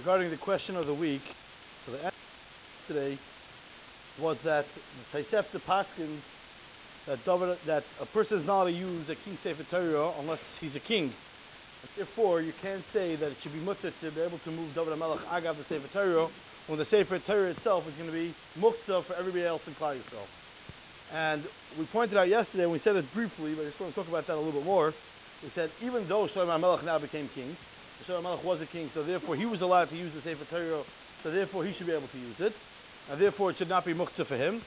regarding the question of the week. So the today was that Tosefta Paskins that David, that a person is not to use a king sefer Torah unless he's a king. Therefore, you can't say that it should be mutter to be able to move David Melech Agav the sefer Torah when the sefer Torah itself is going to be muktzah for everybody else in Klal Yisrael. And we pointed out yesterday, and we said it briefly, but I just want to talk about that a little bit more. We said even though Shlomo Melech now became king, Shlomo Melech was a king, so therefore he was allowed to use the sefer Torah, so therefore he should be able to use it, and therefore it should not be muktzah for him.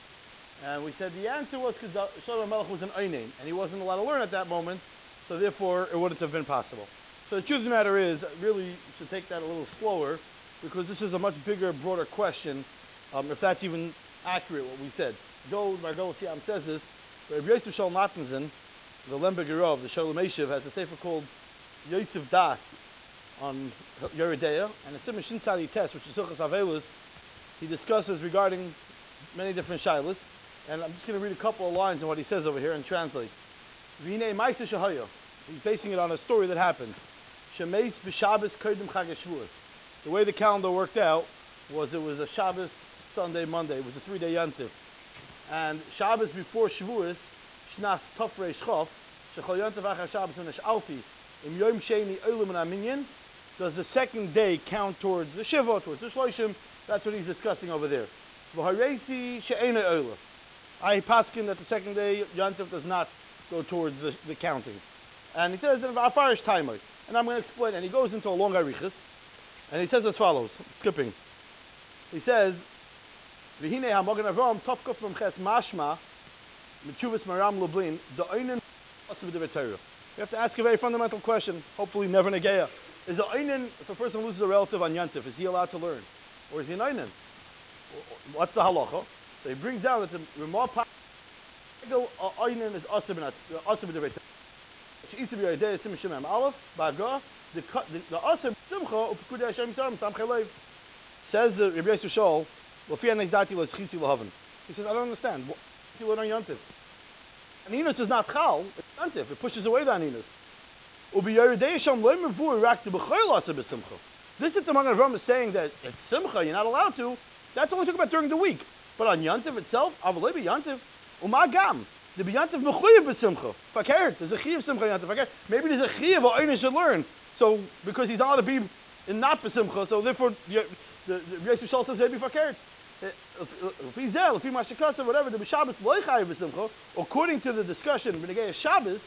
And we said the answer was because Shlomo Melech was an Einin, and he wasn't allowed to learn at that moment, so therefore it wouldn't have been possible. So the truth of the matter is, really, should take that a little slower, because this is a much bigger, broader question, um, if that's even accurate, what we said. Go, Margol Siam says this, Rabbi Yosef Shal Nathanson, the Lembergerov, the Shalom Eshev, has a sefer called Yosef Das on Yoreh Deah, and a Simon Shin Test, which is Suchas Avelus, he discusses regarding many different shilas. And I'm just going to read a couple of lines of what he says over here and translate. He's basing it on a story that happened. The way the calendar worked out was it was a Shabbos, Sunday, Monday. It was a three-day yontif. And Shabbos before Shavuos, Shnas Tofrei Shchof, Shechol Yontif Achar Shabbos and Alfi, Im Yom Sheni and Aminyan, does the second day count towards the Shiva, towards the Shloshim? That's what he's discussing over there. V'haresi She'ena Olam. I paskin that the second day Yontif does not go towards the, the counting. And he says Afarish timer. And I'm going to explain. And he goes into a long arichas. And he says as follows, skipping. He says, V'hine ha'mogen avram topkof from ches mashma mitchuvas maram lublin the oinen You have to ask a very fundamental question, hopefully never negeya. Is the oinen, if a person loses a relative on Yantif, is he allowed to learn? Or is he an oinen? What's the halacha? So he brings down that the Ramah Pagel uh, Oinen is Asib the Reit. She to be a day Sim Shemem Aleph Baga the Asib Simcha Upkuda Hashem Yisrael Sam Chalev says the Rabbi Yosef Shaul Lofi Anekdati Lo Tzchisi Lahaven. He says I don't understand. What you learn on Yontif? Aninus is not Chal. It's Yontif. It pushes away the Aninus. This is the Magen Avram is saying that at Simcha. You're not allowed to. That's only talking about during the week. But on Yantiv itself, Avalei Yantiv, Umagam. The Yantiv Mechuyev b'Simcha. Fakert. There's a Chiyav Simcha Yantiv. Fakert. Maybe there's a Chiyav or should learn. So because he's not to be in not b'Simcha, so therefore the the Yosef Shal says maybe Fakert. Eh, there, if he mashikasa, whatever, the Shabbos loichayev b'Simcha. According to the discussion, B'negei Shabbos,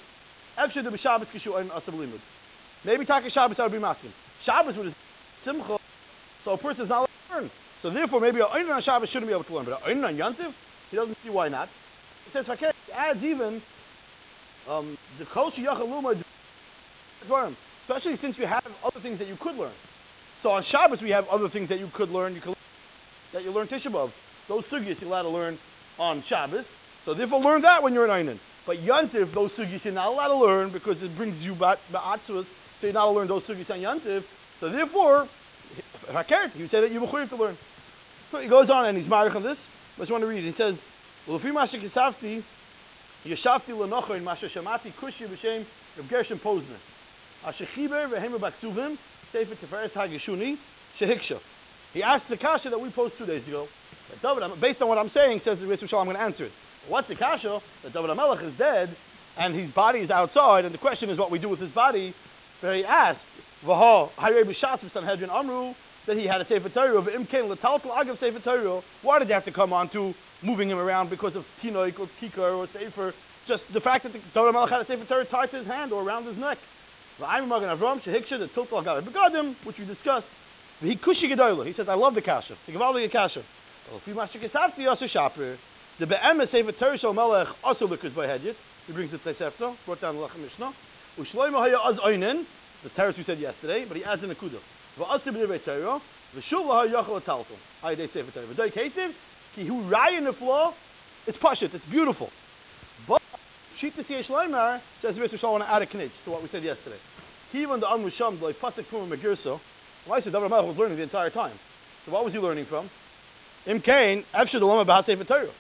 after the Shabbos kishu ein asab limud. Maybe Taka Shabbos would be masking. Shabbos would Simcha, so a person is not allowed to learn. So therefore, maybe a Oinen on Shabbos shouldn't be able to learn, but a Oinen on Yantiv, he doesn't see why not. He says, okay, adds even um, the Kosher Yachaluma, especially since you have other things that you could learn. So on Shabbos, we have other things that you could learn, you could, that you learn Tisha B'Av. Those sugyas you're allowed to learn on Shabbos. So therefore, learn that when you're an Oinen. But Yantiv, those sugyas you're not allowed to learn because it brings you back Ba'atzvus, so you're not allowed to learn those sugyas on Yantiv. So therefore, Hakert, you say that you're to learn. So he goes on and he's married on this. I just want to read. He says, "Lufi masha kisafti, yeshafti lenocho in masha shamati kushi b'shem Rav Gershon Posner. Asher chiber v'hema baksuvim sefer teferes hagishuni shehiksha." He asked the kasha that we posed two days ago. David, based on what I'm saying, says the Ritz I'm going to answer it. What's the kasha? That David Amelech is dead and his body is outside, and the question is what we do with his body. But he asked, "V'ha hayrei b'shatzim Sanhedrin amru." that he had a Sefer Torah, of Imkain Lataltal Agav Sefer Torah. Why did they have to come on to moving him around because of Tinoik or Kikar or Sefer? Just the fact that the Torah Malach had a Sefer Torah tied to his hand or around his neck. I'm Magan Avram, Shehiksha, the Tiltal Agav Begadim, which we discussed. He Kushi Gedola. He says, I love the Kasha. The Gavaldi Kasha. If you master Kesafti Yasser Shaper, the Be'em Sefer Shal Melech also because by Hedjit. He brings it to Sefta, brought down the Lachem Mishnah. Ushloimo Haya Az Oinen, the terrace we said yesterday, but he adds in a kudah. V'asib b'nei Torah, v'shuv l'ha yachol taltum. Ayidei sefer Torah. V'doi keisiv, ki hu rai in the floor, it's pashit, it's beautiful. But, Shita Yesh Leimar says Mr. Shaw want to add a knitch to what we said yesterday. He Even the Amru Sham, like Pasik Puma Megirso, why said David Melech was learning the entire time. So what was he learning from? Im Kain, the Lama about Sefer Torah.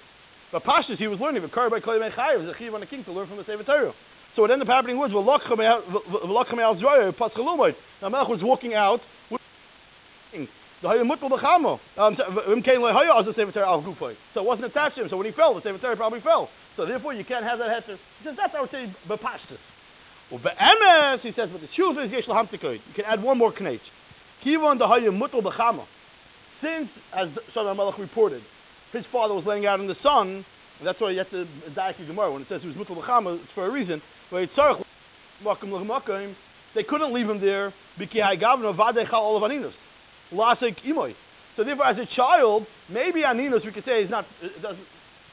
But Pashas he was learning, but Kar by Koy Mechayev, was a Chiv on the king to learn from the Sefer Torah. So what ended up happening was, Now Melech was walking out The Hayya Mutal B'chamo. Um, so it wasn't attached to him. So when he fell, the Sefer Torah probably fell. So therefore, you can't have that heter. He says that's our say bepashtus. Well, be'emes, he says, but the truth is yesh lahamtikoid. You can add one more knech. Kivon dahayim mutal b'chama. Since, as Shlomo Melech reported, his father was laying out in the sun, and that's why you have to die Gemara. When it says he was mutal b'chama, it's for a reason. They couldn't leave him there. So therefore, as a child, maybe aninus we could say is not. It doesn't.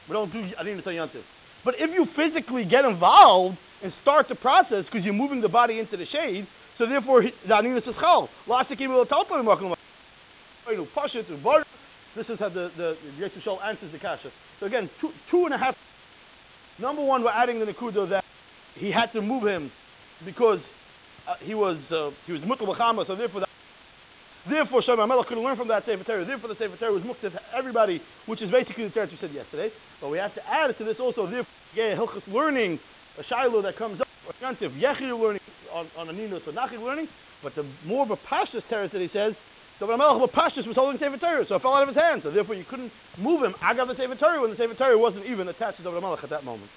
We don't do aninus on yantiv. But if you physically get involved and start the process because you're moving the body into the shade, so therefore the aninus is chal. This is how the the Shal answers the kasha. So again, two two and a half. Number one, we're adding the nekudo that he had to move him because uh, he was uh, he was mutal so therefore. That, Therefore, Shlomo Melech could learn from that Sefer Torah. Therefore, the Sefer Torah was muktzah everybody, which is basically the Torah we said yesterday. But we have to add to this also, therefore, yeah, Hilchas learning, a Shiloh that comes up, or Yantiv, Yechir learning on, on a Ninus, or Nachir learning. But the more of a Pashas Torah that he says, so when Melech Pashas was holding Sefer Torah, so it fell out of his hands. So therefore, you couldn't move him. I got the Sefer Torah when the Sefer Torah wasn't even attached to the Melech at that moment.